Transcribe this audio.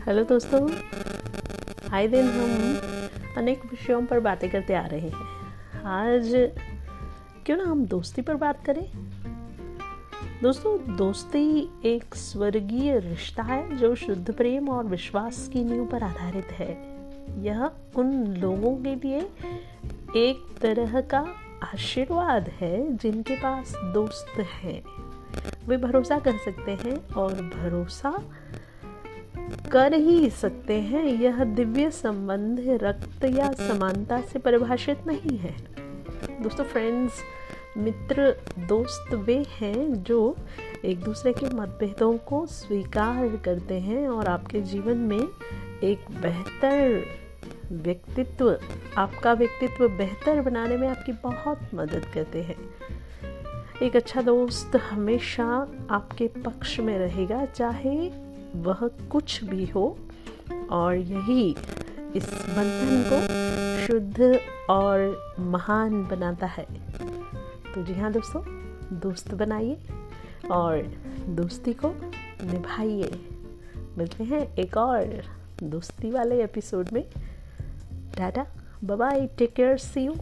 Hello दोस्तों। आए दिन हम अनेक विषयों पर बातें करते आ रहे हैं। आज क्यों ना हम दोस्ती पर बात करें? दोस्तों, दोस्ती एक स्वर्गीय रिश्ता है जो शुद्ध प्रेम और विश्वास की नींव पर आधारित है। यह उन लोगों के लिए एक तरह का आशीर्वाद है जिनके पास दोस्त हैं। वे भरोसा कर सकते हैं और भरोसा कर ही सकते हैं। यह दिव्य संबंध रक्त या समानता से परिभाषित नहीं है। दोस्तों फ्रेंड्स मित्र, दोस्त वे हैं जो एक दूसरे के मतभेदों को स्वीकार करते हैं और आपके जीवन में एक बेहतर व्यक्तित्व, आपका व्यक्तित्व बेहतर बनाने में आपकी बहुत मदद करते हैं। एक अच्छा दोस्त हमेशा आपके पक्ष में रहेगा, चाहे वह कुछ भी हो, और यही इस बंधन को शुद्ध और महान बनाता है। तो जी हाँ दोस्तों, दोस्त बनाइए और दोस्ती को निभाइए। मिलते हैं एक और दोस्ती वाले एपिसोड में। Tata bye take care, see you.